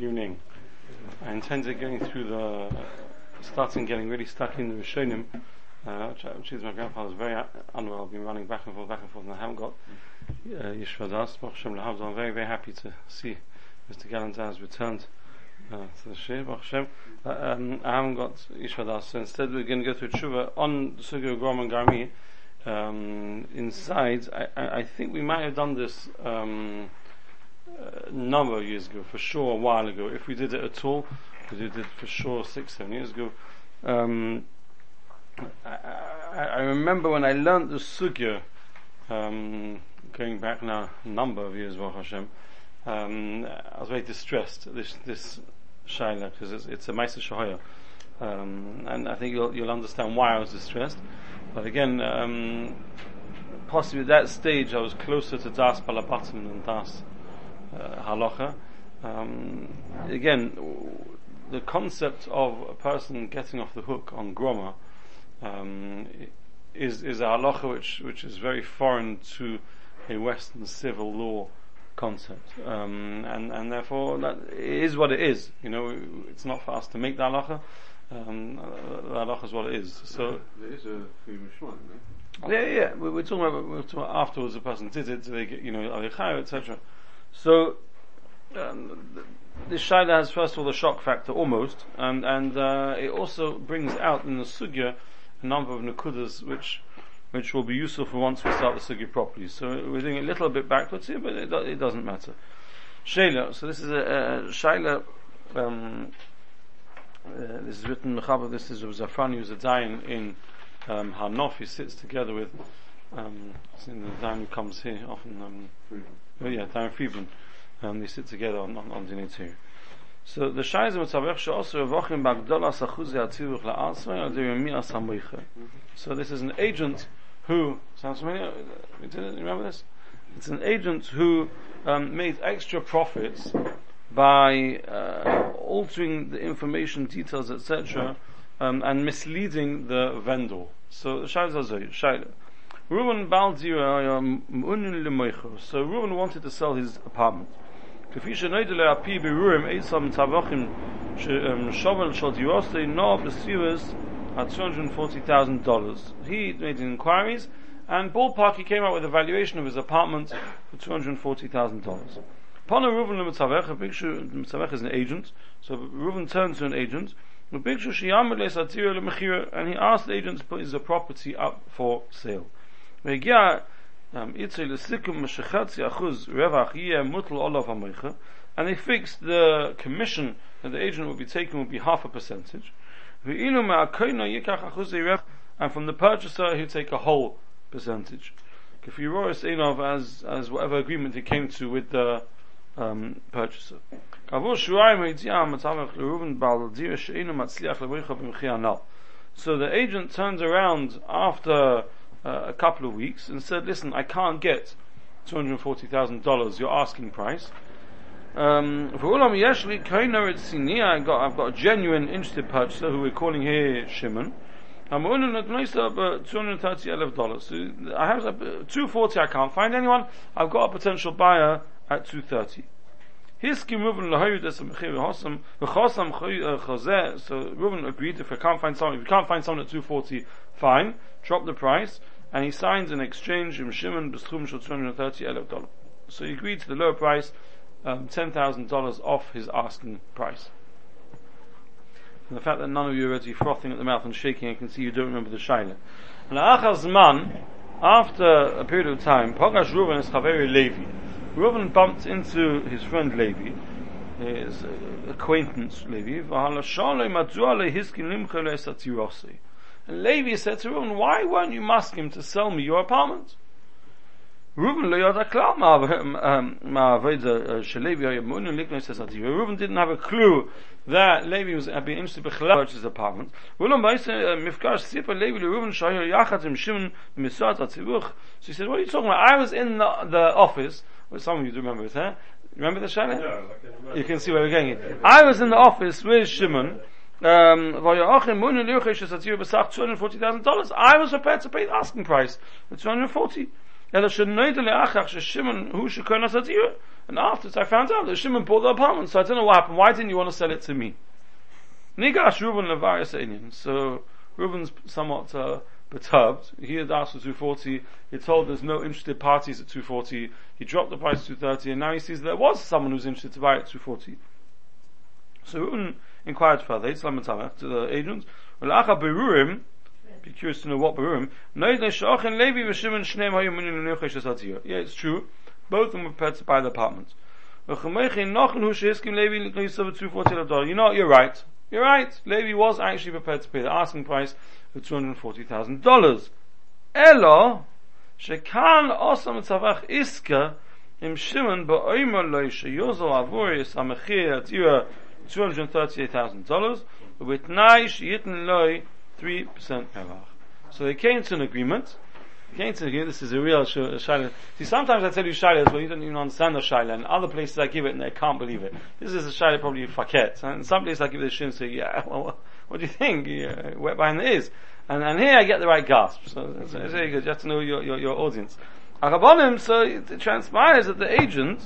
evening. I intended going through the, starting getting really stuck in the Rishonim, uh, which, is my grandfather's very unwell. I've been running back and forth, back and forth, and I haven't got uh, Yishvadas. I'm very, very happy to see Mr. Galantar has returned uh, to the Shir. Uh, um, I haven't got Yishvadas, so instead we're going to go through Tshuva on Sugya Grom and Garmi. Um, inside, I, I, think we might have done this um, a number of years ago, for sure, a while ago. If we did it at all, we did it for sure six, seven years ago. Um, I, I, I, remember when I learned the sugya, um, going back now a number of years, Baruch Hashem, um, I was very distressed. This this shaila because it's, it's a ma'aser shahaya, um, and I think you'll you'll understand why I was distressed. But again, um, possibly at that stage I was closer to das balabatim than das halacha. Um, again, the concept of a person getting off the hook on groma um, is is a halacha which which is very foreign to a Western civil law concept, um, and and therefore that is what it is. You know, it's not for us to make the halacha. Um, the halacha is what it is. So there is a Mishman, yeah, yeah. We're, talking about, we're talking about afterwards. The person did it. They get, you know, etc. So um, this shaila has first of all the shock factor almost, and and uh, it also brings out in the sugya a number of nakudas which which will be useful for once we start the sugya properly. So we're doing a little bit backwards here, but it, it doesn't matter. Shaila. So this is a, a shaila. Um, uh, this is written Mechaber. This is Zafrani who's a dayan in um, Har Nof. He sits together with. Um, the dayan who comes here often. Um, oh yeah, Dayan Friedman and they sit together on, on, on Dinei Torah. So the Shai is Mitzavech She'osu Revochim Bagdola Sachuzi Atziruch La'asmei Al Diremi Asamoiche. So this is an agent who, sounds familiar? Remember this? It's an agent who um, made extra profits by uh, altering the information details, etc., um, and misleading the vendor. So the Shai is Shaila. Reuben Baldira So Reuben wanted to sell his apartment. כפי שנוידל על פי בירורים עשם צווחים שובל של דירוסי נו בסירס at $240,000. He made inquiries and ballpark he came out with a valuation of his apartment for $240,000. Pona Reuven Mitzavech, Bikshu Mitzavech is an agent, so Reuven turns to an agent, Bikshu Shiyamad Le'Satira Le'Mechira, and he asked the agent to put his property up for sale. And they fixed the commission that the agent would be taking would be half a percentage. And from the purchaser he'd take a whole percentage. As, as whatever agreement he came to with the um, purchaser. So the agent turns around after uh, a couple of weeks and said, listen, I can't get $240,000, your asking price. Um, I've got, I've got a genuine interested purchaser who we're calling here Shimon. I'm willing to only not $230,000. So I have uh, 240, I can't find anyone. I've got a potential buyer at 230. Hiskim Reuben lahoyudas mechir hosam v'chosam chazeh. So Reuben agreed if I can't find someone, if you can't find someone at 240, fine, drop the price and he signs an exchange in Shimon b'schum shel 230 elef dollars. So he agreed to the lower price, um, $10,000 off his asking price. And the fact that none of you are already frothing at the mouth and shaking, I can see you don't remember the shaila. And Achazman, after a period of time, Pogash Reuven is Chaveri Levi. Reuven bumped into his friend Levi, his uh, acquaintance Levi, and Levi said to Reuben, why weren't you asking him to sell me your apartment? Reuben lo yada klal ma um, um, aveda uh, uh, shelevi hayamunu likno says that Reuben didn't have a clue that Levi was had been interested in purchase apartment. Reuben ba'is uh, mifkash sipa Levi le Reuben shayir yachat im Shimon misat atzivuch. So he said, what are you talking about? I was in the, the office. Well, some of you do remember it, huh? Remember the shayla? Yeah, you can see where we're going. I was in the office with Shimon. Um, $240,000. I was prepared to pay the asking price, the 240. And afterwards I found out that Shimon bought the apartment, so I don't know what happened. Why didn't you want to sell it to me? Nigash Reuben Levaris So Reuben's somewhat uh, perturbed. He had asked for 240. He told there's no interested parties at 240. He dropped the price to 230, and now he sees there was someone who's interested to buy at 240. So Reuben inquired further, it's Lamatamach, to the agents, be curious to know what Berurim, Yeah, it's true. Both of them were prepared to buy the apartments. You know, you're right. You're right. Levi was actually prepared to pay the asking price of two hundred forty thousand dollars. Elo shekan osam tzavach iska im Shimon loy samachir atira $238,000, with Naish Yitn loy 3% Erach. So they came to an agreement. Came to an agreement. This is a real sh- shaila. See, sometimes I tell you shaila, well, you don't even understand the shaila. And other places I give it and I can't believe it. This is a shaila probably faket. And some places I give it a shim, say, yeah, well, what do you think? Yeah, wet behind it is. And, and here I get the right gasp. So, it's very good. you. You have to know your, your, your audience. Akabonim, so it transpires that the agent,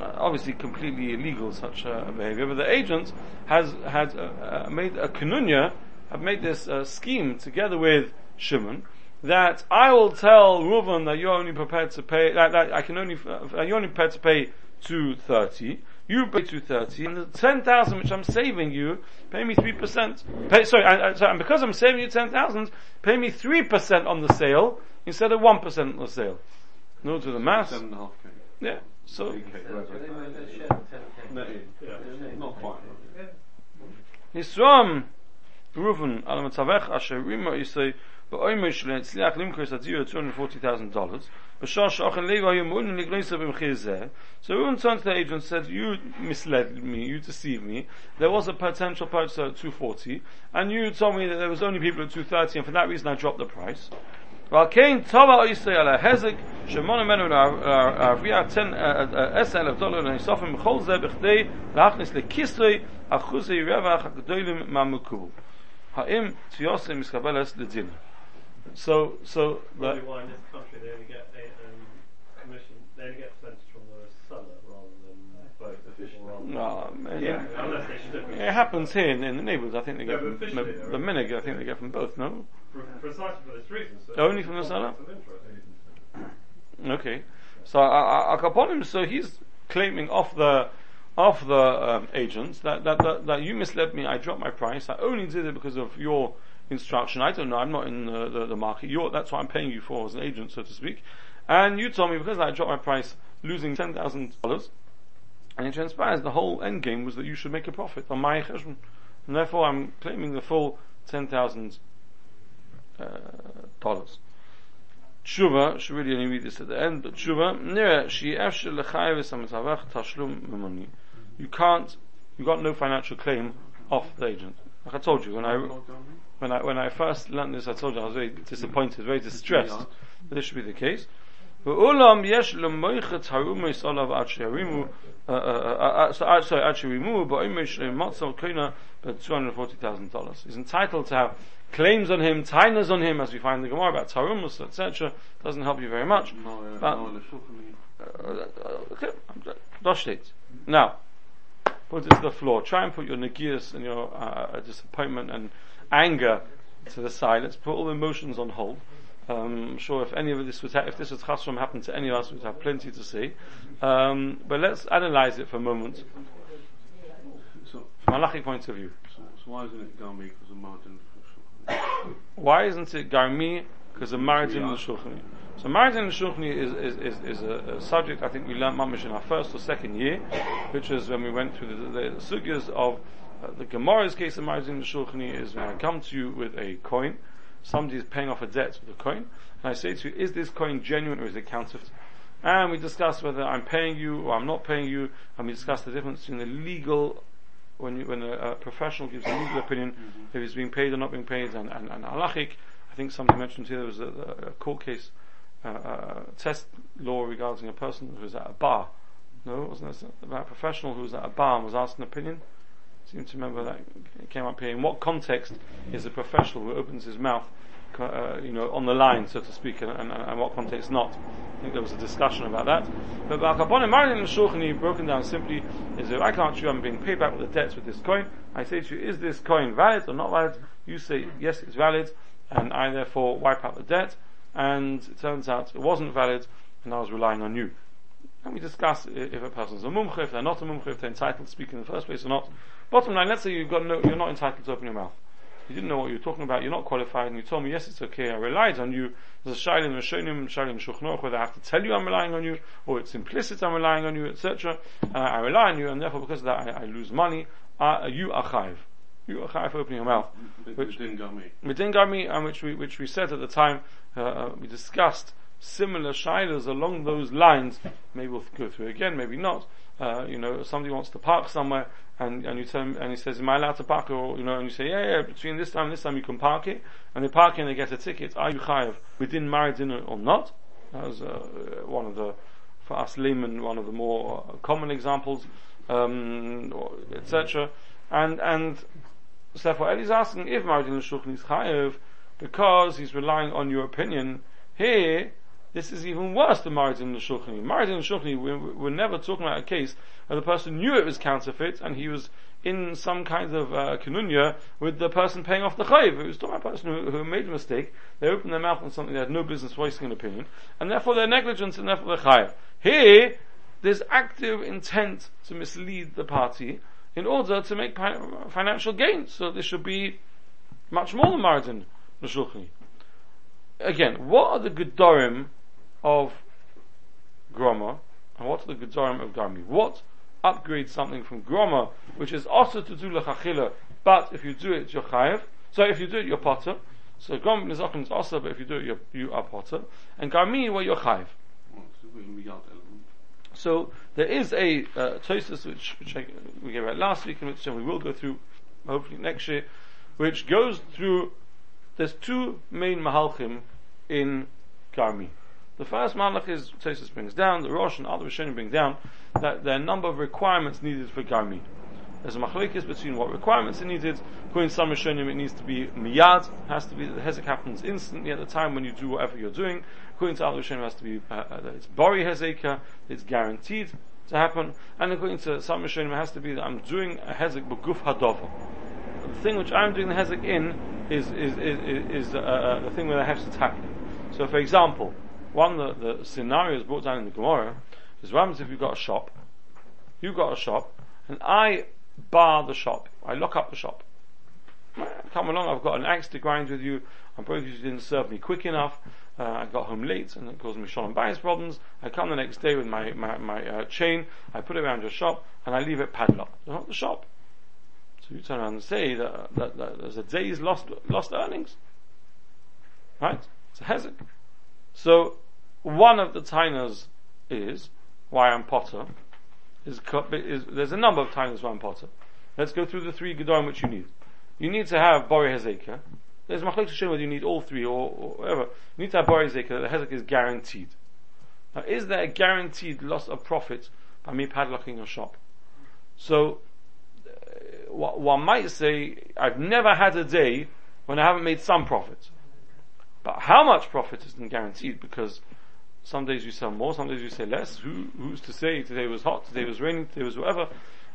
obviously completely illegal such uh, behavior, but the agent has had uh, uh made a kanunya, have made this uh, scheme together with Shimon, that I will tell Reuven that you're only prepared to pay, that, that I can only, uh, you're only prepared to pay 230, you pay 230, and the 10,000 which I'm saving you, pay me 3%, pay, sorry, I, I, sorry, and because I'm saving you 10,000, pay me 3% on the sale, instead of 1% on the sale. No to the math. Seven and a half K. Yeah, so, not quite. Nisram, Reuven, al Mitzavech, Asher Rima, Yisei, Be'oimei Shle, Tzliach Limkos, at $240,000, B'shar Sha'ochen Leva, Yom Ulun, Lignoisa, B'mchir Zeh, so Reuven turned to the agent and said, you misled me, you deceived me, there was a potential purchaser at 240, and you told me that there was only people at 230, and for that reason I dropped the price. ועל כן טובה איסי על ההזק שמונה ממנו להרוויח 10 אלף דולר לנסופם בכל זה בכדי להכניס לכיסוי אחוזי רווח הגדולים מהמקובל. האם תיוסי מסקבלת לדין? So, so Probably why in this country they only get a um, commission, they only get official rather than no, yeah. yeah. unless they should. It happens here in, in the neighbourhoods. I think they No, get from the, the minig. I think they get from both. No, precisely for this reason. So Only from the seller? conflict of interest. okay. So upon him, so he's claiming off the off the um, agents that, that that that you misled me. I dropped my price. I only did it because of your instruction. I don't know. I'm not in the, the, the market. You're, that's what I'm paying you for as an agent, so to speak. And you told me because I dropped my price, losing ten thousand dollars, and it transpires the whole end game was that you should make a profit on my cheshbon, and therefore I'm claiming the full ten thousand uh, dollars. Tshuva, should really only read this at the end, but Tshuva, nira, she efshel lechayev samatavach tashlum memoni. You can't, you got no financial claim off the agent. Like I told you, when I, when I when I first learned this, I told you I was very disappointed, very distressed that this should be the case. Ve'ulam yesh lemoichetz harumis olav actually sherimu, uh, uh, uh, sorry, ad sherimu, ba'imish matzal kena, $240,000. He's entitled to have claims on him, tainas on him, as we find in the Gemara about tarumus, etc. Doesn't help you very much. No, but, no, uh, okay. Now, put it to the floor. Try and put your negias and your uh, disappointment and anger to the side. Let's put all the emotions on hold. Um, I'm sure if any of this was ha- if this was chasrum happened to any of us, we'd have plenty to say. Um, but let's analyze it for a moment So, from a halachic point of view. so, so why isn't it Garmi because of margin? Why isn't it garmi? Because of marriage in the. So marriage in the is, is, is, is a, a, subject I think we learned mamish in our first or second year, which was when we went through the, the, the sugyas of uh, the Gemara's case of marriage in the is when I come to you with a coin, somebody is paying off a debt with a coin, and I say to you, is this coin genuine or is it counterfeit? And we discuss whether I'm paying you or I'm not paying you, and we discuss the difference between the legal when you, when a, a, professional gives a legal opinion, mm-hmm. if he's being paid or not being paid, and, and, and halachic, I think something mentioned here there was a, a court case, uh, uh, test law regarding a person who was at a bar. No, it wasn't it about a professional who was at a bar and was asked an opinion? Seem to remember that it came up here. In what context is a professional who opens his mouth uh, you know, on the line, so to speak, and, and, and what context not. I think there was a discussion about that. But Balkaponim Marin and Shulchan broken down simply is if I can't show I'm being paid back with the debts with this coin, I say to you, is this coin valid or not valid? You say, yes, it's valid, and I therefore wipe out the debt, and it turns out it wasn't valid, and I was relying on you. And we discuss if a person's a mumcha, if they're not a mumcha, if they're entitled to speak in the first place or not. Bottom line, let's say you've got no, you're not entitled to open your mouth. You didn't know what you were talking about, you're not qualified, and you told me, yes, it's okay, I relied on you. There's a shailim, Rishonim, shailim Shuchnoch, whether I have to tell you I'm relying on you, or it's implicit I'm relying on you, etc. And I, I rely on you, and therefore because of that I, I lose money. Uh, you are chayiv. You are chayiv for opening your mouth. Which- didn't go me. Within Garmi, and which we which we said at the time, uh, uh, we discussed similar shilas along those lines. Maybe we'll go through again, maybe not. Uh, you know, somebody wants to park somewhere, and, and you tell him, and he says, "Am I allowed to park?" Or you know, and you say, "Yeah, yeah." Between this time and this time, you can park it, and they park it and they get a ticket. Are you chayav within married dinner or not? That was uh, one of the for us laymen, one of the more common examples, um, etc. And and so therefore, Eli's asking if Maridin Shulchan is chayev because he's relying on your opinion. Here, this is even worse than Maridin Shulchan. Maridin Shulchan, we're, we're never talking about a case where the person knew it was counterfeit and he was in some kind of uh, kanunya with the person paying off the chayev. It was talking about a person who, who made a mistake. They opened their mouth on something they had no business voicing an opinion, and therefore their negligence and therefore they're chayev. Here, there's active intent to mislead the party in order to make pi- financial gain. So this should be much more than Maradin Nashulchani. Again, what are the Gedorim of Groma and what are the Gedorim of Garmi? What upgrades something from Groma, which is also to do lechachila, but if you do it, you're chayev. So if you do it, you're potter. So Groma is also, but if you do it, you're, you are potter. And Garmi, well, you're chayev. So there is a uh, Tosis which, which I, we gave out last week, and which we will go through hopefully next year, which goes through. There's two main mahalchim in Garmi. The first malach is Tosis brings down, the Rosh and other Rishonim bring down that there are a number of requirements needed for Garmi. There's a machlekes between what requirements are needed. According to some Rishonim, it needs to be miyad, has to be that the hezek happens instantly at the time when you do whatever you're doing. According to other Rishonim, it has to be uh, uh, it's bori hezekah, it's guaranteed to happen. And according to some Rishonim, it has to be that I'm doing a hezek b'guf hadover. The thing which I'm doing the hezek in is is is, is uh, uh, the thing where the hefset happening. So, for example, one the, the scenarios brought down in the Gemara is what happens if you've got a shop, you've got a shop, and I bar the shop, I lock up the shop. Come along, I've got an axe to grind with you, I'm probably you didn't serve me quick enough, uh, I got home late and it caused me shalom bias problems, I come the next day with my, my, my uh, chain, I put it around your shop, and I leave it padlocked. Not the shop. So you turn around and say that, that, that there's a day's lost, lost earnings. Right? It's a hezek. So, one of the tainas is, why I'm potter, is, is there's a number of tainas why I'm potter. Let's go through the three gedorim which you need. You need to have bori hezekah. There's machlek to whether you need all three or, or whatever. You need to have bori hezekah, the hezek is guaranteed. Now, is there a guaranteed loss of profit by me padlocking your shop? So, uh, one might say, I've never had a day when I haven't made some profit. But how much profit isn't guaranteed because some days you sell more, some days you sell less. Who, who's to say today was hot, today was raining, today was whatever.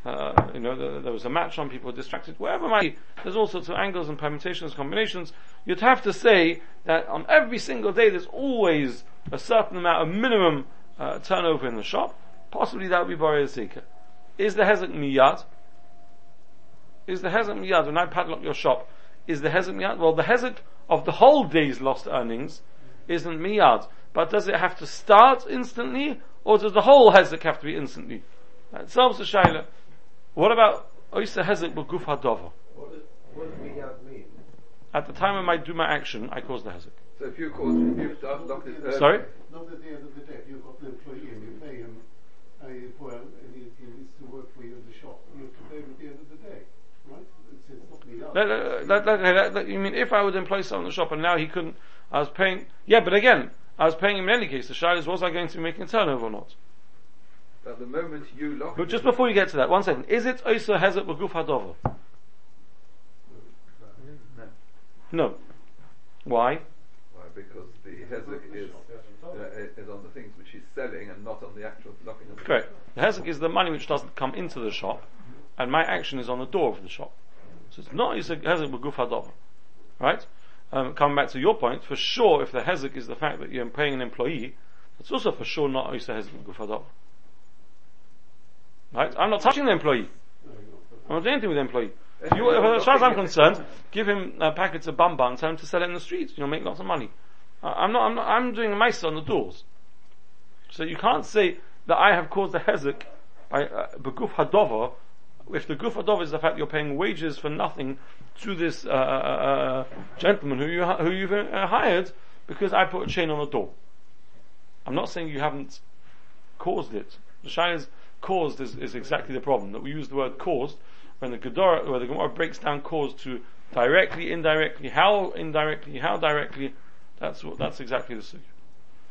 Uh, you know, there, there was a match on, people were distracted, wherever might be. There's all sorts of angles and permutations, combinations. You'd have to say that on every single day there's always a certain amount of minimum uh, turnover in the shop. Possibly that would be Bari Zika. Is the Hezek Miyad? Is the Hezek Miyad, when I padlock your shop, is the Hezek Miyad? Well, the Hezek of the whole day's lost earnings isn't Miyad. But does it have to start instantly, or does the whole Hezek have to be instantly? That solves the Shaila. What about Oysa Hezek B'guf HaDover? What does, what does miyad mean? At the time when I do my action, I cause the Hezek. So if you cause, if you start locked it early, Sorry? Not at the end of the day, you've got an employee and you pay him uh, well, and he, he needs to work for you in the shop. You have to pay him at the end of the day, right? It's, it's not me. That, that, that, that, that- that- you mean if I would employ someone in the shop and now he couldn't, I was paying, yeah, but again, I was paying him in any case. The Shaila is, was I going to be making a turnover or not? but the moment you lock But just before you get to that, one second. Is it Oysa Hezek B'guf HaDover? No. Why? Why? Because the hezek is uh, is on the things which he's selling and not on the actual locking of the Correct. The hezek is the money which doesn't come into the shop, and my action is on the door of the shop. So it's not Isa hezek b'guf hadova. Right? Um, coming back to your point, for sure, if the hezek is the fact that you're paying an employee, it's also for sure not Isa hezek b'guf hadova. Right? I'm not touching the employee. I'm not doing anything with the employee. You, as far as I'm concerned, give him uh, packets of bamba and tell him to sell it in the streets. You know, make lots of money. Uh, I'm not. I'm not. I'm doing mice on the doors. So you can't say that I have caused the hezek by uh, beguf hadova. If the guf hadova is the fact you're paying wages for nothing to this uh, uh, uh, gentleman who you who you've uh, hired because I put a chain on the door. I'm not saying you haven't caused it. The shine caused is, is exactly the problem that we use the word caused when the Gemara, where the Gemara breaks down cause to directly, indirectly, how indirectly, how directly, that's what, that's exactly the sugya.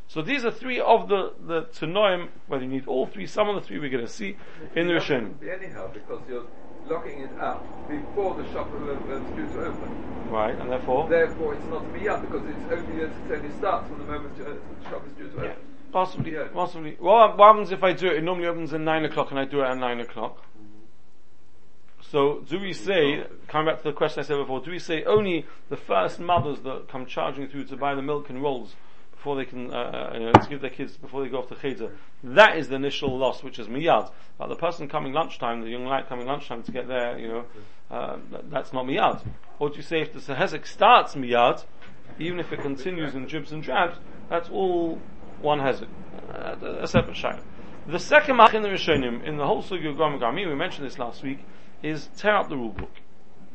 So these are three of the, the Tanoim, whether you need all three, some of the three we're going to see in the Rishonim. Be anyhow, because you're locking it up before the shop is due to open. Right, and therefore? Therefore, it's not miyad because it's only it only starts from the moment uh, the shop is due to open. Possibly, Yeah. possibly. What, what happens if I do it? It normally opens at 9 o'clock and I do it at 9 o'clock. So, do we say, coming back to the question I said before, do we say only the first mothers that come charging through to buy the milk and rolls before they can, uh, you know, to give their kids before they go off to cheder, that is the initial loss, which is miyad. But the person coming lunchtime, the young lad coming lunchtime to get there, you know, uh, that, that's not miyad. Or do you say if the sehezek starts miyad, even if it continues in dribs and drabs, that's all one hezek. Uh, a separate shayla. The second mach in the Rishonim, in the whole Sugya Grom we mentioned this last week, is tear up the rule book.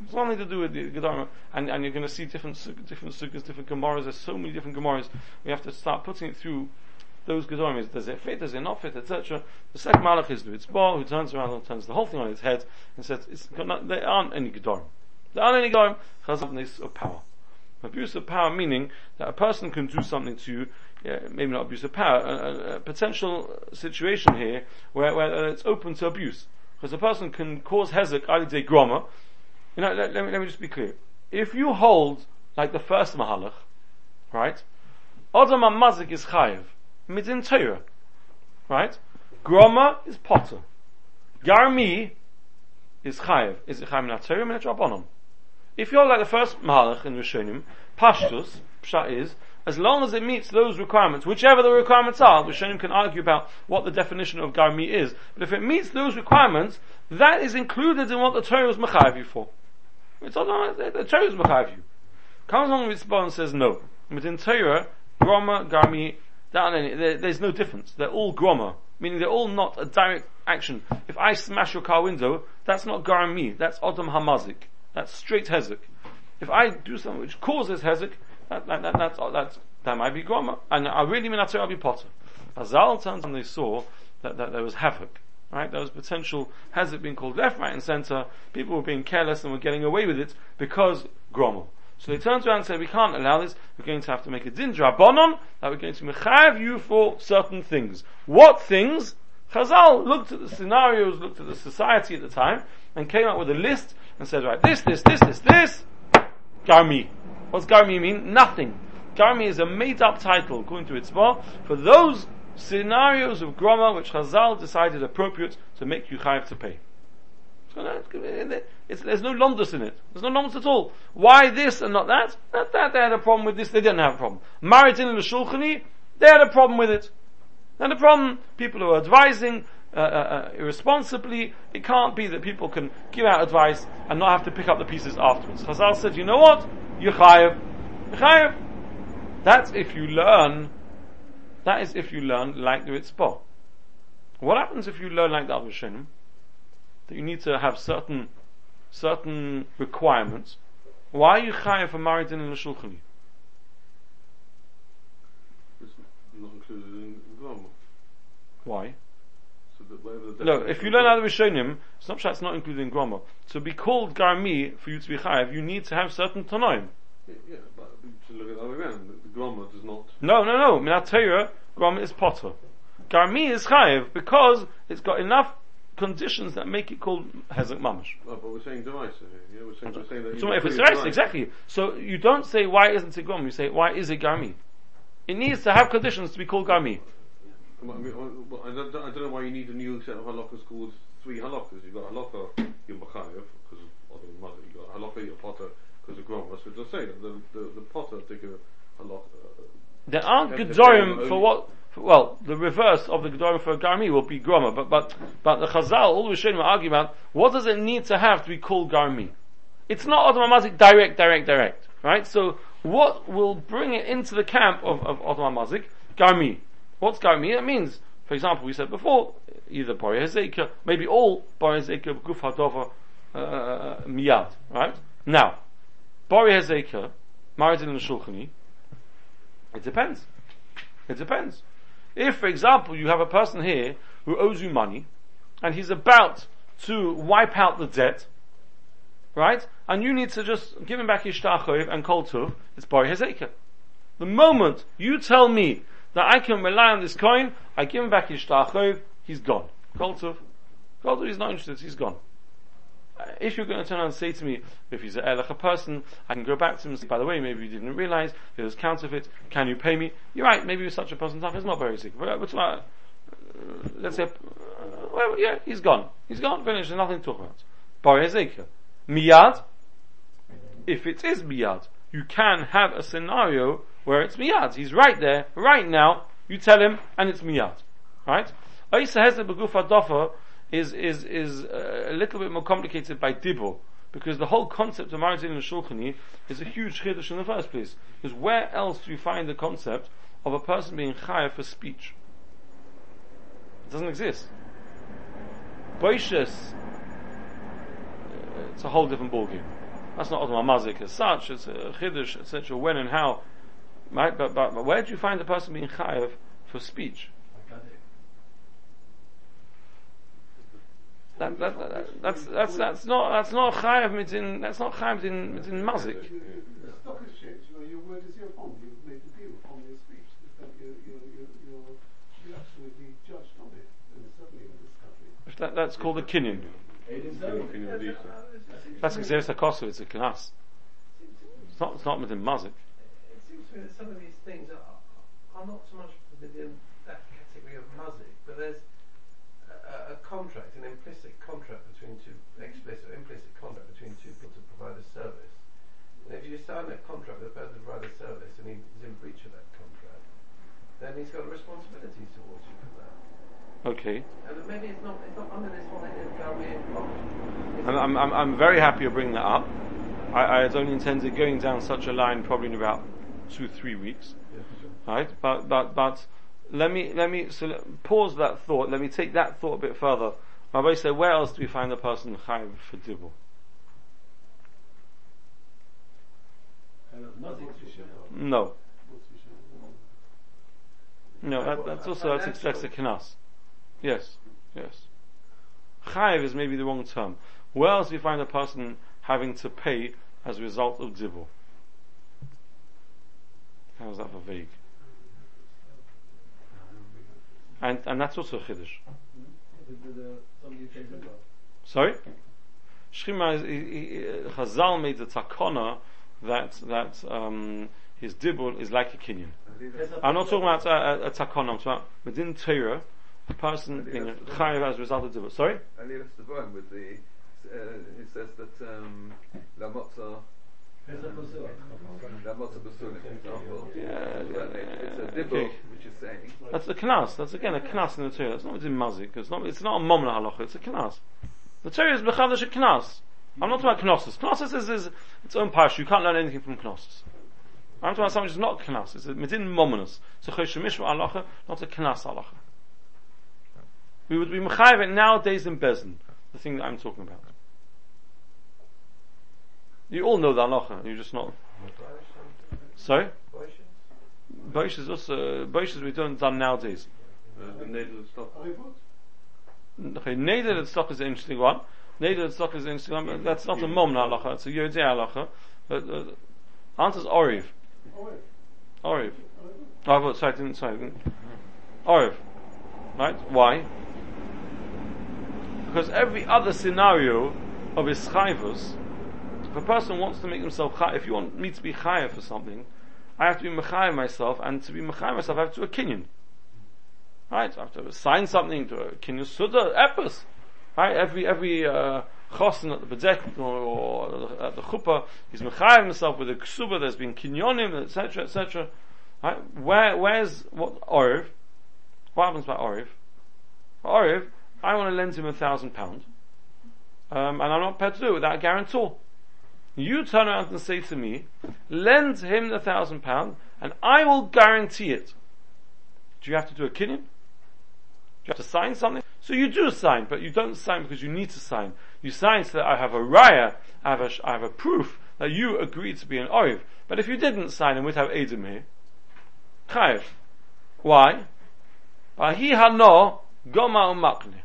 It's nothing to do with the Gedara, and, and you're going to see different different sugas, different Gemaras. There's so many different Gemaras. We have to start putting it through those Gedarim. Does it fit? Does it not fit? Etc. The second Malach is the Ritzbah, who turns around and turns the whole thing on its head and says, not, "There aren't any Gedarim. There aren't any Gedarim. Chazavnis of power." Abuse of power meaning that a person can do something to you, yeah, maybe not abuse of power, a, a, a potential situation here where, where it's open to abuse. Because a person can cause hezek alidei groma. You know, let, let, me, let me just be clear. If you hold like the first mahalach, right? Adam mazik is chayev, midin Torah, right? Groma is potter. Garmi is chayev. Is it chayev Torah minat rabbanon? If you're like the first Mahalach in Rishonim, Pashtus, Pshat is, as long as it meets those requirements, whichever the requirements are, Rishonim can argue about what the definition of Garmi is, but if it meets those requirements, that is included in what the Torah was Machayev for. It's all, the, the Torah is Machayev you. Comes along with Tzibah and says no. Within Torah, Groma, there, there's no difference. They're all Groma, meaning they're all not a direct action. If I smash your car window, that's not Garmi, that's Odom Hamazik. That's straight hezek. If I do something which causes hezek, that, that, that, that's, uh, that might be groma. And I really mean I'll be potter. Chazal turns and they saw that, that there was havoc. Right? There was potential hezek being called left, right, and center. People were being careless and were getting away with it because groma. So they turned around and said, we can't allow this, we're going to have to make a din drabonon, that we're going to mechav you for certain things. What things? Chazal looked at the scenarios, looked at the society at the time, and came up with a list and said, right, this, this, this, this, this, Garmi. What's Garmi mean? Nothing. Garmi is a made up title, according to its bar, for those scenarios of Groma which Chazal decided appropriate to make you chayiv to pay. It's, there's no lomdus in it. There's no lomdus at all. Why this and not that? That, that? They had a problem with this, they didn't have a problem. Married in the Shulchani, they had a problem with it. And the problem, people who are advising, uh, uh, uh, irresponsibly, it can't be that people can give out advice and not have to pick up the pieces afterwards. Chazal said, you know what? You're. You're. That's if you learn, that is if you learn like the Ritzbah. What happens if you learn like the Avrishonim? That you need to have certain, certain requirements. Why are you chayiv for married in the Shulchani? It's not included in Groma. Why? So that whatever the No, if you learn out of Rishonim, it's not it's not included in Groma. To be called Garmi, for you to be chayiv, you need to have certain Tanoim. Yeah, but to look at the other way around, the Groma does not. No, no, no. Minat Torah, Groma is potter. Garmi is chayiv because it's got enough conditions that make it called hezek mamash. Oh, but we're saying Demaisa here. Yeah, we're saying, we're saying that. So if it's exactly. So you don't say why isn't it gum, you say why is it garmi? It needs to have conditions to be called garmi. I mean, I don't, I don't know why you need a new set of halachas called three halachas. You've got halakha, your machayev, because of other mother. You've got halakha, your potter, because of groma. So just say that the, the, the potter take a halakha. Uh, there aren't That's gedorim for what. For, well, the reverse of the gedorim for a garmi will be groma, but but but the Chazal all the Rishonim argue about what does it need to have to be called garmi? It's not automatic direct, direct, direct, right? So what will bring it into the camp of of automatic garmi? What's garmi? It means, for example, we said before, either bori hezekah, maybe all bori hezekah guf hadova uh, uh, uh miyad, right? Now, bori hezekah, married in the shulchani, it depends. It depends. If, for example, you have a person here who owes you money, and he's about to wipe out the debt, right? And you need to just give him back his shtachov and kol tuv, it's bari hezekah. The moment you tell me that I can rely on this coin, I give him back his shtachov, he's gone. Kol tuv. Kol tuv, he's not interested, he's gone. Uh, if you're going to turn around and say to me, if he's a like a person, I can go back to him and say, by the way, maybe you didn't realize was counterfeit, can you pay me? You're right, maybe you're such a person is not very sick. But, but uh, let's say, uh, well, yeah, he's gone. He's gone, finished, there's nothing to talk about. Bari Hezekah. Miyad, if it is miyad, you can have a scenario where it's miyad. He's right there, right now, you tell him, and it's miyad. Right? Oisa Hezek B'guf HaDover is, is, is uh, a little bit more complicated by Dibur, because the whole concept of Marizin and Shulchani is a huge chiddush in the first place. Because where else do you find the concept of a person being chayav for speech? It doesn't exist. Boishes, uh, it's a whole different ballgame. That's not Odom Hamazik as such, it's a chiddush, etc. When and how, right? But, but, but where do you find the person being chayav for speech? That, that, that, that's that's that's not that's not chayav mitzin that's not chayav mitzin mitzin mazik. The stock exchange, your, your word is your bond. You've made the deal on your speech. That you, you, you, you're, you're absolutely judged on it. And certainly in this country. That, that's called a kinyan. Looking at these. That's exeris hakosov. It's a knas. It's not it's not mitzin mazik. It seems to me that some of these things are, are not so much within that category of muzik, but there's a, a contract, an implicit contract between two, explicit or implicit contract between two people to provide a service. And if you sign that contract with a person to provide a service and he's in breach of that contract, then he's got a responsibility towards you for that. Okay. And maybe it's not, it's not under this one in Gary I'm, I'm, I'm, I'm very happy you're bringing that up. I, I had only intended going down such a line probably in about two, three weeks. Right? But, but, but, let me, let me, so let, pause that thought, let me take that thought a bit further. Rabbi said, where else do we find the person chayiv for dibble? No. No, that, that's also, that's expected knas. Yes, yes. Chayiv is maybe the wrong term. Where else do we find a person having to pay as a result of dibble? How is that for vague? And, and that's also a chiddush. Sorry? Shchima is, he, he, Chazal made the takona that, that, um, his dibble is like a kinyan. I'm not talking about a, a, a takona, I'm talking about within Torah, a person being chayiv as a result of dibble. Sorry? With the, uh, it says that um, La Motza, La Motza Basulim, example, Yeah, Well, it- it's a yeah, dibble okay. which is saying, That's a knas. That's again a knas in the Torah. It's not within mazik. It's not. It's not a momna halacha. It's a knas. The Torah is bechadash a knas. I'm not talking about knossos. Knossos is, is its own parsha. You can't learn anything from knossos. I'm talking about something which is not knas. It's a within mominus. It's a choshemish halacha, not a knas halacha. We would be mechayiv it nowadays in bezin. The thing that I'm talking about. You all know the halacha. You're just not. Sorry. Boish is also Boish is we don't done nowadays. Uh, the native stuff. I would. Okay, Neder stock is an interesting one. Neder stock is an interesting one, but that's not a mom halacha, it's a Yodei halacha. But uh, answer's Oriv. Oh. Oriv. Oh, but sorry, I didn't, sorry, I didn't. Oriv. Right? Why? Because every other scenario of his chayvus, if a person wants to make himself chay, if you want me to be chayav for something, I have to be mechayav myself, and to be mechayav myself, I have to do a kinyan. Right? I have to sign something to a kinyan suda, epis. Right? Every, every, uh, at the bedek, or, at the chuppah, he's mechayav himself with a ksuba, there's been kinyonim, etc., etc. Right? Where, where's, what, oriv? What happens by oriv? Oriv, I want to lend him a thousand pound, um, and I'm not prepared to do it without a guarantor. You turn around and say to me, lend him the thousand pound, and I will guarantee it. Do you have to do a kinyan? Do you have to sign something? So you do sign, but you don't sign because you need to sign. You sign so that I have a raya, I have a, I have a proof that you agreed to be an oriv. But if you didn't sign and we'd have Edom here, chayiv. Why? He hano goma umakne.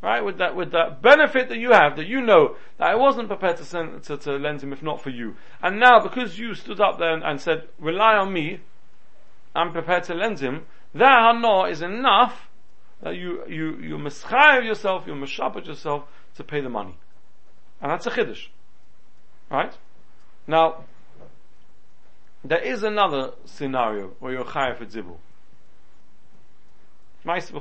Right? With that, with that benefit that you have, that you know that I wasn't prepared to send, to, to lend him if not for you. And now, because you stood up there and, and said, rely on me, I'm prepared to lend him, that hano is enough that you, you, you mischayev yourself, you mishabbat yourself to pay the money. And that's a chiddush. Right? Now, there is another scenario where you're chayev for zibul. Mishvat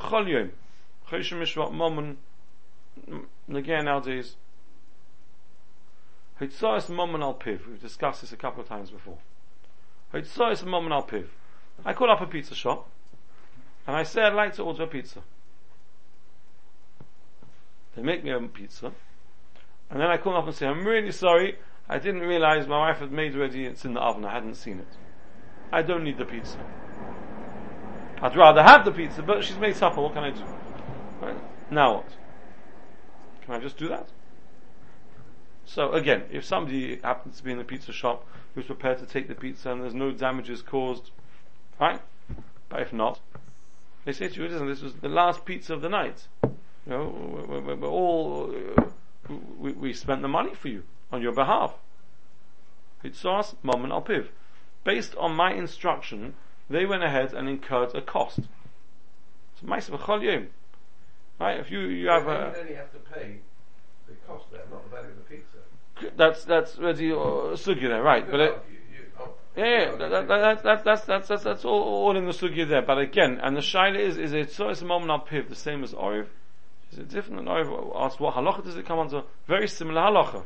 again nowadays, Hitzos momon al piv. We've discussed this a couple of times before. Hitzos momon al piv. I call up a pizza shop, and I say I'd like to order a pizza. They make me a pizza, and then I come up and say, I'm really sorry, I didn't realize my wife had made ready, it's in the oven, I hadn't seen it. I don't need the pizza. I'd rather have the pizza, but she's made supper, what can I do? Right? Now what? Can I just do that? So again, if somebody happens to be in the pizza shop who's prepared to take the pizza and there's no damages caused, fine. But if not, they say to you, listen, this was the last pizza of the night. You know, we're, we're all, uh, we, we, spent the money for you, on your behalf. Hitzos, mom and alpiv. Based on my instruction, they went ahead and incurred a cost. So, Right? If you, you have a. You only have to pay the cost there, not the value of the pizza. That's, that's ready, uh, sugya there, right. But it, oh, yeah, yeah, that, that, that, that's, that's, that's, that's, that's all, all in the sugya there. But again, and the shaila is, is it so it's a moment al piv, the same as oriv? Is it different than oriv? Ask what halacha does it come under? Very similar halacha.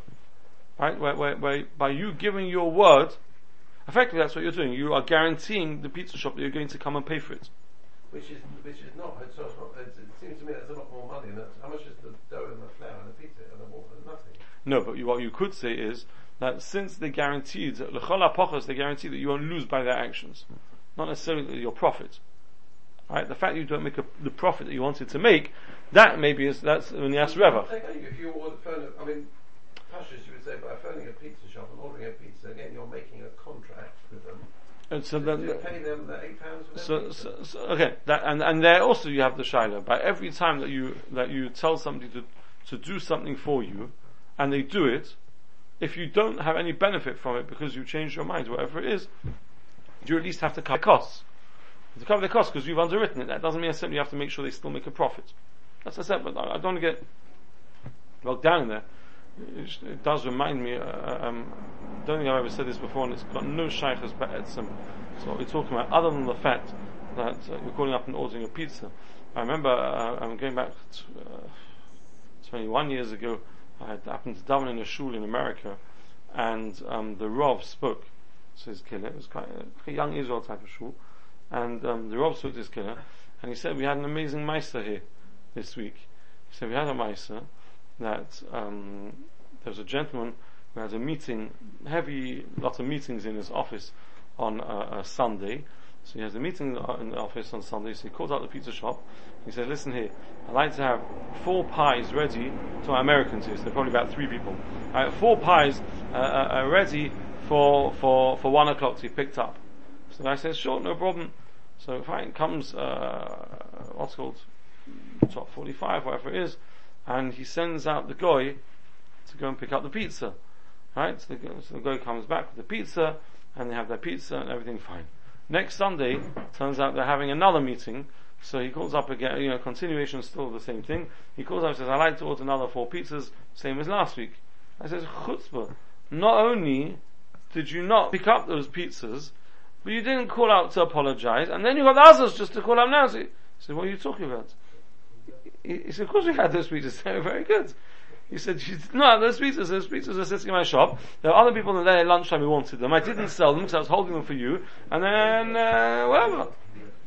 Right? Where, where, where by you giving your word, effectively that's what you're doing. You are guaranteeing the pizza shop that you're going to come and pay for it which is which is not. It's not it's, it seems to me that's a lot more money. And that's, how much is the dough and the flour and the pizza and the water? Nothing. No, but you, what you could say is that since they guaranteed lechola pochos, they guarantee that you won't lose by their actions, not necessarily your profit. Right? The fact that you don't make a, the profit that you wanted to make, that maybe is that's when you ask Reva. If you order, phone, I mean, Pashas, you would say by phoning a pizza shop and ordering a pizza, again, you're making a contract with them and so then, pay them the eight pounds. So, so, so, okay, that, and and there also you have the shiloh. By every time that you that you tell somebody to to do something for you, and they do it, if you don't have any benefit from it because you changed your mind, whatever it is, you at least have to cover the costs. To cover the costs because you've underwritten it. That doesn't mean simply you have to make sure they still make a profit. That's what I said, but I, I don't want to get bogged down in there it, does remind me, uh, um, I don't think I've ever said this before, and it's got no shaykhs but etzim. So we're talking about, other than the fact that uh, you're calling up and ordering a pizza. I remember, uh, I'm going back to, uh, 21 years ago, I had happened to daven in a shul in America, and um, the Rav spoke to his killer. It was quite a, a young Israel type of shul, and um, the Rav spoke to his killer, and he said, we had an amazing meister here this week. He said, we had a meister, that um, there was a gentleman who has a meeting, heavy, lots of meetings in his office on a, a Sunday. So he has a meeting in the office on Sunday, so he calls out the pizza shop. He says, listen here, I'd like to have four pies ready to my Americans here, so they're probably about three people. Four pies uh, uh, ready for, for, for one o'clock to be picked up. So I says, sure, no problem. So fine, comes, uh, what's called, top 45, whatever it is, and he sends out the guy to go and pick up the pizza. Right? So the, so the guy comes back with the pizza, and they have their pizza and everything fine. Next Sunday, turns out they're having another meeting So he calls up again, you know, continuation still the same thing. He calls up and says, I'd like to order another four pizzas, same as last week. I says, chutzpah. Not only did you not pick up those pizzas, but you didn't call out to apologize, and then you got others just to call out now. So he said, what are you talking about? He, said, of course we had those pizzas, they were very good. He said, no, those pizzas, those pizzas are sitting in my shop. There are other people that there at lunchtime who wanted them. I didn't sell them because I was holding them for you. And then, uh, whatever.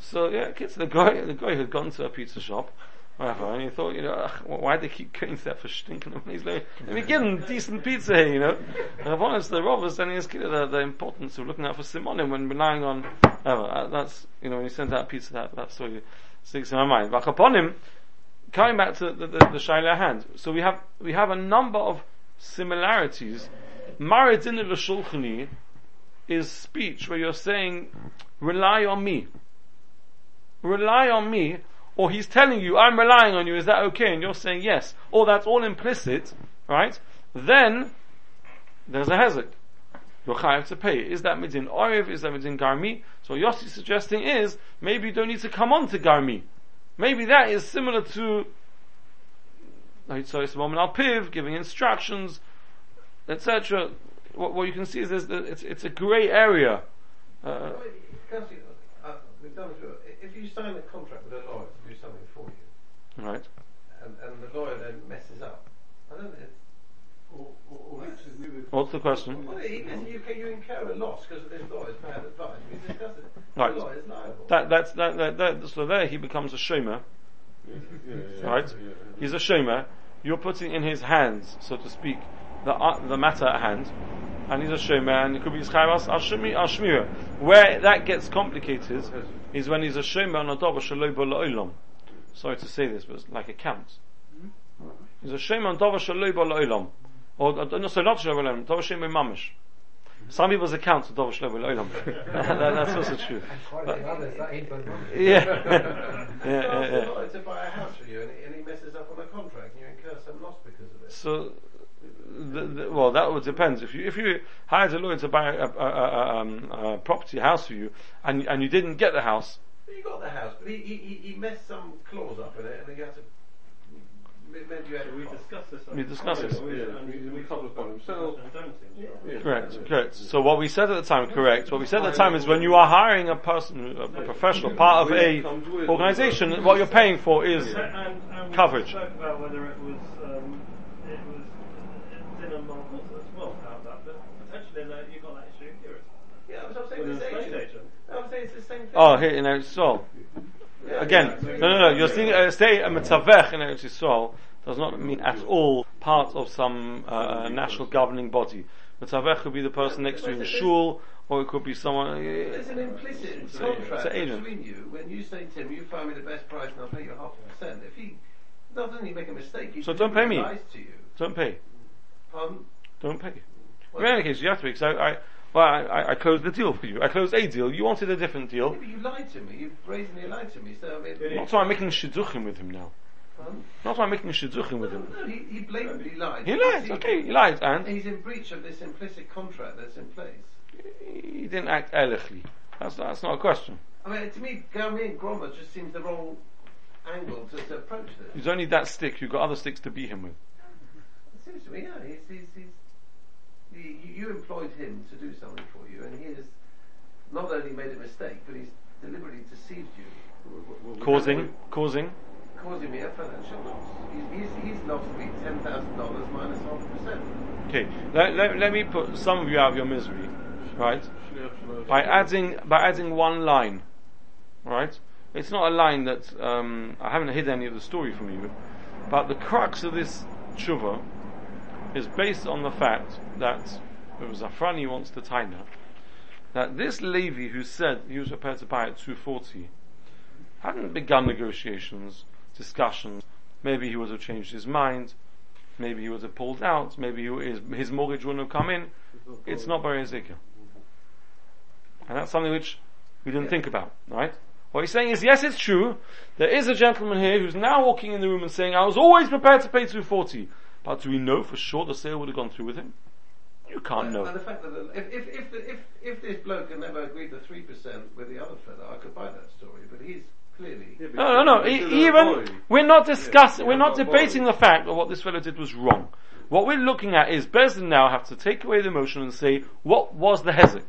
So, yeah, kids, the guy, the guy had gone to a pizza shop, whatever, and he thought, you know, why do they keep going that for stinking them? He's like, let me give them decent pizza here, you know. And I've honest, the Rob was telling his kid the, the importance of looking out for simonim when relying on, whatever. That's, you know, when he sent out pizza, that, that story sticks in my mind. But upon him, coming back to the, the, the Shaila hand, so we have, we have a number of similarities. Maridin al is speech where you're saying, rely on me. Rely on me, or he's telling you, I'm relying on you, is that okay? And you're saying yes, or that's all implicit, right? Then, there's a hezek. You're chayav to pay. Is that midin oriv? Is that midin garmi? So what Yossi's suggesting is, maybe you don't need to come on to garmi. Maybe that is similar to so it's moment al piv, giving instructions, etc. What, what, you can see is there's, it's it's a grey area. Uh, if you sign a contract with a lawyer to do something for you, right, and, and the lawyer then messes up, I don't know. Or, or, or What's the question? Well, you, you incur a loss because of this lawyer's bad advice. We discussed it. Right. The lawyer's liable. That, that's, that, that, that, so there he becomes a shomer. Yeah, yeah, yeah, right? yeah, yeah. He's a shomer. You're putting in his hands, so to speak, the uh, the matter at hand, and he's a shomer, and it could be his chayvas al Where that gets complicated is when he's a shomer on a dova shaloi la'olam. Sorry to say this, but it's like it counts. He's a shomer on dova shaloi la'olam. Or, uh, no, so not shaloi la'olam, dova shomer mamish. Some people's accounts are Dov Shlomo Olam. That's also true. But, yeah. yeah, yeah, yeah. to buy a house for you and, and he messes up on a contract and you incur some loss because of it. So, the, the, well, that would depend. If you if you hired a lawyer to buy a, a, a, um, a property house for you and and you didn't get the house, you got the house, but he, he, he messed some clause up in it, and he had to we discussed this. We discussed this. We, we couple upon himself. Correct, correct. So what we said at the time, correct. What we said at the time is when you are hiring a person, a professional, part of a organisation, what you're paying for is and, and coverage. We spoke about whether it was um, it was dinner Malkuta as well. How that, but potentially that you got that issue here. Yeah, I was saying the same agent. I'm saying it's the same thing. Oh, here in Eretz Yisrael. Again, no, no, no. You're seeing uh, say a mitzavech in Eretz Yisrael does not mean at all part of some uh, uh national governing body. Mitzavech could be the person next to you in shul, or it could be someone. Uh, There's an implicit contract between you when you say Tim, "You find me the best price, and I'll pay you half a percent." If he doesn't, he make a mistake. He so don't pay me. To you. Don't pay. Um, don't pay. in any case, you have to because I, I well, I, I, closed the deal for you. I closed a deal. You wanted a different deal. Yeah, but you lied to me. You brazenly lied to me. So I mean, not why I'm making shidduchim with him now. Huh? Not why I'm making shidduchim with him. No, he, he blatantly lied. He lied. Okay, he lied, and he's in breach of this implicit contract that's in place. He didn't act ehrlichly. That's that's not a question. I mean, to me, Garmi and Gromo just seems the wrong angle to, to approach this. He's only that stick. You've got other sticks to beat him with. It seems to me, yeah. He's, he's, he's you, you employed him to do something for you, and he has not only made a mistake, but he's deliberately deceived you. Causing, causing? Causing me a financial loss. He's, he's, he's lost me $10,000 minus half a percent. Okay, let, let, let me put some of you out of your misery, right? By adding, by adding one line, right? It's not a line that, um, I haven't hid any of the story from you, but the crux of this tshuva is based on the fact that it was Zafrani wants to Taina, that this Levi who said he was prepared to buy at 240 hadn't begun negotiations, discussions. Maybe he would have changed his mind. Maybe he would have pulled out. Maybe his, his mortgage wouldn't have come in. It's not Bari Hezekah. And that's something which we didn't think about, right? What he's saying is, yes, it's true. There is a gentleman here who's now walking in the room and saying, I was always prepared to pay 240. But do we know for sure the sale would have gone through with him? You can't know. And the fact that if if if, if, if this bloke had never agreed the three percent with the other fellow, I could buy that story. But he's clearly. Yeah, No, no, no. because E- even boy. we're not discussing. Yeah, we're not not debating boy. the fact that what this fellow did was wrong. What we're looking at is Bezdin now have to take away the emotion and say what was the hezek.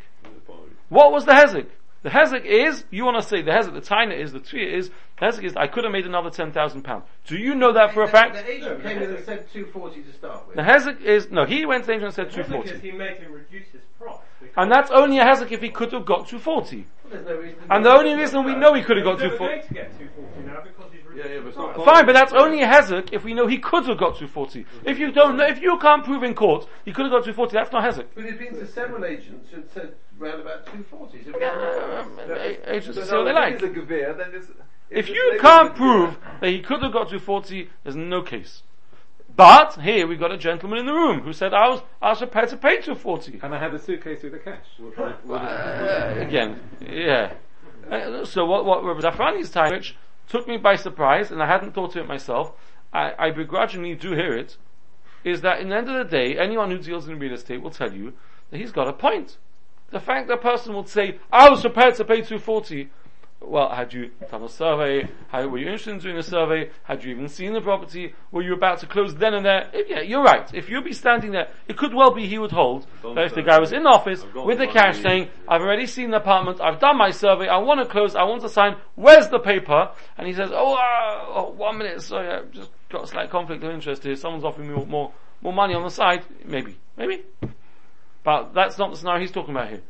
What was the hezek? The hezek is you want to say the hezek. The taina is the tria is the hezek is I could have made another ten thousand pounds. Do you know that for a fact? The agent came in and said 240 to start with. The hezek is no. He went to the agent and said two Because forty, he made him reduce his price. and that's only a hezek if he could have got two forty. There's no reason And the only reason we know he could have got He's two never forty. going to get 240 now because he's Yeah, yeah, but it's not. Fine, but that's only a hezek if we know he could have got 240. If you don't know, if you can't prove in court he could have got 240, that's not hezek. But it's been to several agents who said round about 240. So Um, Agents say what they like. if it is a gevir, then If you can't prove that he could have got 240, there's no case. But here we got a gentleman in the room who said I was I was prepared to pay 240. And I had a suitcase with the cash. Uh, again, yeah. Uh, so what what Rabbi Zafrani's time, which took me by surprise, and I hadn't thought of it myself. I, I begrudgingly do hear it. Is that in the end of the day, anyone who deals in real estate will tell you that he's got a point. The fact that a person will say, "I was prepared to pay 240," well, had you done a survey? How, were you interested in doing a survey? Had you even seen the property? Were you about to close then and there? If, yeah, you're right. If you'd be standing there, it could well be he would hold that if the guy was in the office with the cash saying, I've already seen the apartment, I've done my survey, I want to close, I want to sign, where's the paper? And he says, oh, uh, oh one minute, sorry, I've just got a slight conflict of interest here, someone's offering me more, more, more money on the side. Maybe, maybe. But that's not the scenario he's talking about here.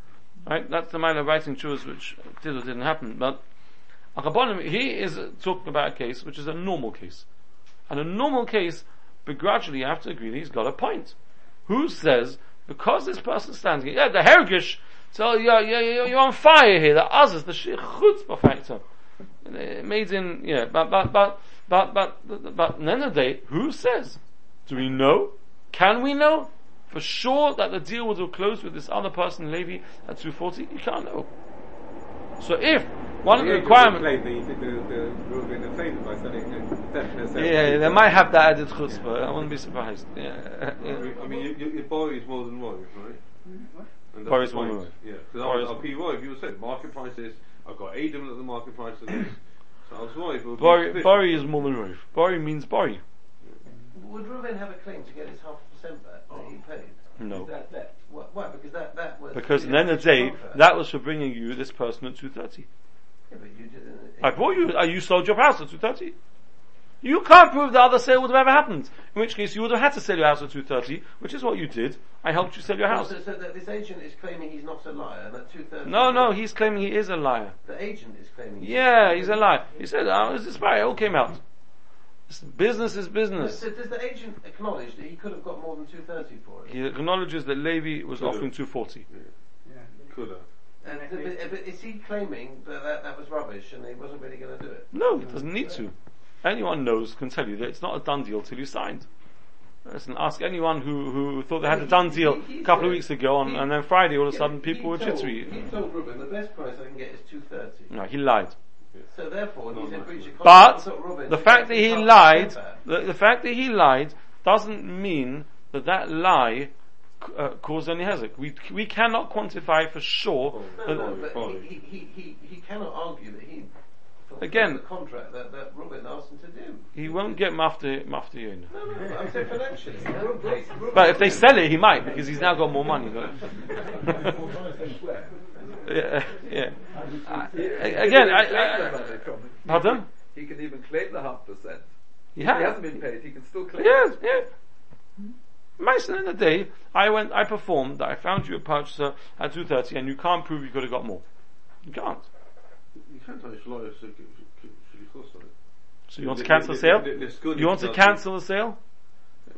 Right? That's the man of writing chores which did or didn't happen. But Akabonim, he is talking about a case which is a normal case. And a normal case, begrudgingly you have to agree that he's got a point. Who says, because this person stands here, yeah, the Hergish, so you're, you're, you're, you're on fire here, the others, the chutzpah factor. Uh, Made in, yeah, but, but, but, but, but, but, but, the day, who says? Do we know? Can we know? For sure that the deal would have closed with this other person, Levi, at 240? You can't know. So if one of the requirements, Played the, the, the, the rule in a favour by selling it. definitely yeah, they might have that added chutzpah. I wouldn't be surprised. Yeah, I yeah. mean, I mean you, you, your boy is more than wife, right? Mm-hmm. And that's Boy is more than wife. Yeah, because I'll, is- I'll be wife. You said market price is. I've got Adam at the market price of this. So I was wife. it would be Bori, is more than Roof. Bori means Bori. Would Ruben have a claim to get his half percent back that he paid? No. That, that, why? Because that, that was. Because at the end of the day, that was for bringing you this person at 230. Yeah, but you didn't. I bought you, uh, you sold your house at 230. You can't prove the other sale would have ever happened. In which case you would have had to sell your house at 230, which is what you did. I helped you sell your house. So, so that this agent is claiming he's not a liar, and two thirds. No, no, he's claiming he is a liar. The agent is claiming. Yeah, he's a liar. He said, oh, this it all came out. This business is business. so does the agent acknowledge that he could have got more than two thirty for it? He acknowledges that Levy was Could've. offering 240. Could have. And, but, but is he claiming that, that that was rubbish and he wasn't really going to do it? No, he doesn't need to. Anyone knows, can tell you that it's not a done deal till you signed. Listen, ask anyone who, who thought they had a done deal He- he a couple of weeks ago, on, he- and then Friday all of a sudden he people were told- jittery. He told Ruben the best price I can get is two thirty. No, he lied. So therefore, he's in breach of contract. But He told Ruben the fact that he lied, the, the fact that he lied doesn't mean that that lie uh, caused any hezek. We we cannot quantify for sure. No, no, but he, he, he, he cannot argue that he Again- the contract that, that Ruben asked him to do. he won't get mafta mafta yona. No, no, I'm saying financially. But if they sell it, he might because he's now got more money. yeah, yeah. Again, pardon? He can even claim the half percent. Yeah. He hasn't been paid. He can still claim. Yes, yeah. Mice in the day, I went, I performed, I found you a purchaser at 2.30 and you can't prove you could have got more. You can't. You can't tell your So you want to cancel the sale? You want to cancel the sale?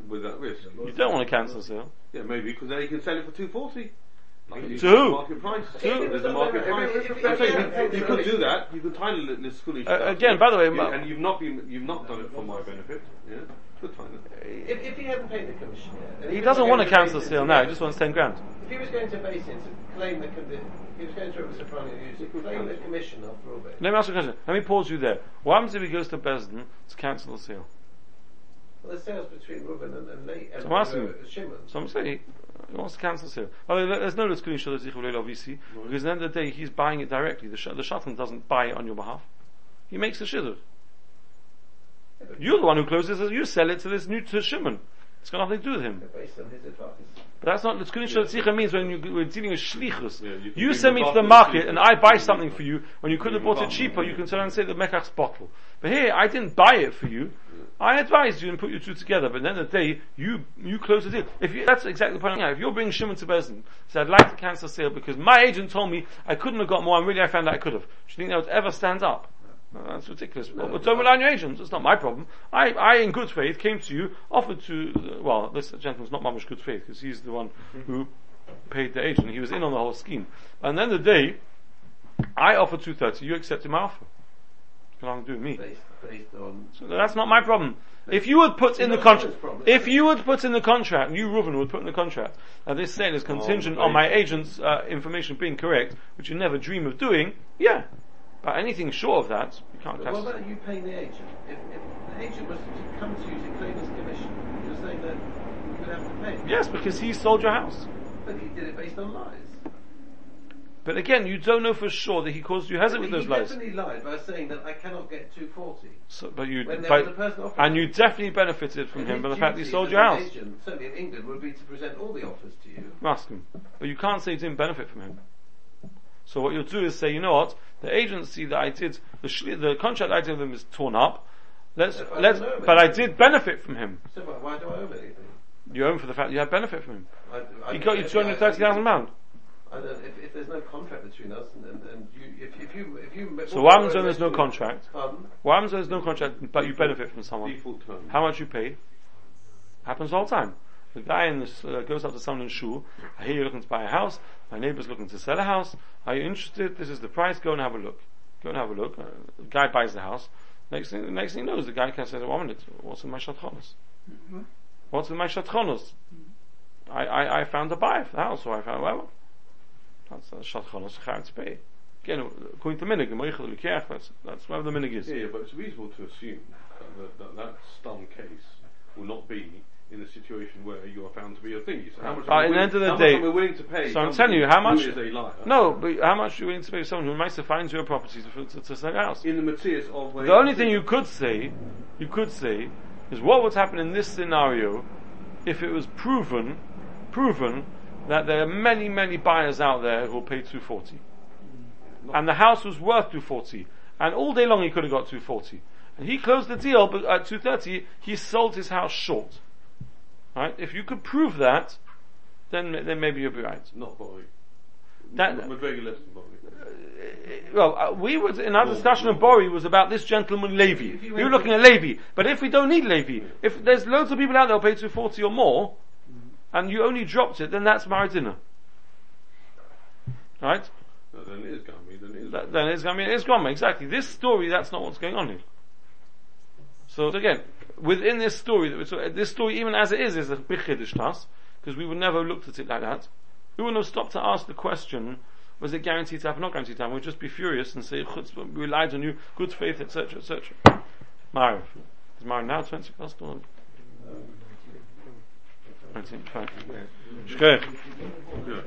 With that risk. You don't want to cancel the sale. Yeah, maybe, because then you can sell it for 240. Market to who? Market price. To There's a market price. You, could do that. You could title it this foolish. Uh, again, by the way, yeah, and you've not been, you've not done it for my benefit. Yeah. Good if, if he hadn't paid the commission, he, doesn't want a council seal now. He just wants ten grand. If he was going to base it to claim the, he was going to it was a claim the commission after all. Let me ask a question. Let me pause you there. What happens if he goes to Besden to cancel the seal? Well, the sales between Ruben and, and, and So I'm asking uh, Shimon. So I'm saying he wants to cancel the sale. Well, there's no Lutzkulin Shadazich obviously, because at the end of the day he's buying it directly. The, sh- the Shatan doesn't buy it on your behalf. He makes the shidduch. You're the one who closes it, you sell it to this new, to Shimon. It's got nothing to do with him. Based on his advice. But that's not, L'tzkunin Shel Tzricha means when you, we're dealing with shlichus. Yeah, you you send me to the market and I buy something for you, when you could have bought it cheaper, you can turn and say the mekach's bottle. But here, I didn't buy it for you. I advised you and put you two together, but at the end of the day, you, you close the deal. If you, that's exactly the point. If you're bringing Shimon to Bezin, say, I'd like to cancel sale because my agent told me I couldn't have got more and really I found out I could have. Do you think that would ever stand up? That's ridiculous. well, but don't rely on your agents. It's not my problem. I, I, in good faith, came to you, offered to, well, this gentleman's not mamish good faith because he's the one who paid the agent. He was in on the whole scheme. And then the day, I offered 230, you accepted my offer. What's going on doing me? Based, based on. So that's not my problem. If you would put in the contract, if you would put in the contract, you Reuven would put in the contract, that this sale is contingent Oh, on my agent's uh, information being correct, which you never dream of doing, yeah. But anything short of that, you can't But what about you paying the agent? If, if the agent was to come to you to claim his commission, you're saying that you would have to pay. him. Yes, because he sold your house. But he did it based on lies. But again, you don't know for sure that he caused you hazard with those he lies. definitely lied by saying that I cannot get 240. So, but you, When there but- was a person offering and you definitely benefited from him by the fact that he sold your house. Agent, certainly in England, would be to present all the offers to you. Ask him. But you can't say you didn't benefit from him. So what you'll do is say, you know what, the agency that I did, the, shli- the contract I did with him is torn up. Let's, If let's, don't but I did benefit from him. So why, why do I owe anything? You owe him for the fact that you had benefit from him. I, I, He got you two hundred thirty thousand pounds. If, if there's no contract between us, and, and, and you, if, if you, if you, So what happens when there's no contract? Pardon? What happens when there's no contract, but you benefit from someone? How much you paid? Happens all the time. The guy in this, uh, goes up to someone in shul. I hear you're looking to buy a house. My neighbor's looking to sell a house. Are you interested? This is the price. Go and have a look. Go and have a look. Uh, the guy buys the house. Next thing, next thing he knows, the guy can say, "One minute, what's in my shatchonos? What's in my shatchonos? I, I, I found a buyer for the house, or I found well, that's a shatchonos chayav to pay." Again, according to minig, that's that's whatever the minig is. Yeah, yeah, but it's reasonable to assume that that, that, that stun case will not be in a situation where you are found to be a thief. So how much are at we the end of the day- are willing to pay? So I'm telling you, how much- Who is a liar? No, but how much are you willing to pay someone who might finds your property to, to, to sell? In the Matthias of The only thing you could say, you could say, is what would happen in this scenario if it was proven, proven that there are many, many buyers out there who will pay 240. Mm. And the house was worth 240. And all day long he could have got 240. And he closed the deal, but at 230, he sold his house short. Right? If you could prove that, then, then maybe you'll be right. not Bori. That- McGregor less than Bori. well, uh, we was in our discussion of Bori was about this gentleman Levy. We were looking at Levy, but if we don't need Levy, if there's loads of people out there who pay two forty or more, and you only dropped it, then that's maridina. Right? No, then it is Garmi, then it is. That, then it's I mean it's gone exactly. This story, that's not what's going on here. So again, within this story, that uh, this story, even as it is, is a big chiddush to us because we would never have looked at it like that. We wouldn't have stopped to ask the question: Was it guaranteed to happen? Not guaranteed to happen. We'd just be furious and say, "Chutzpah, "We relied on you, good faith, etc., etc." Mariv, is Mariv now twenty past or? Nineteen, fine. Shkoyach. Yeah.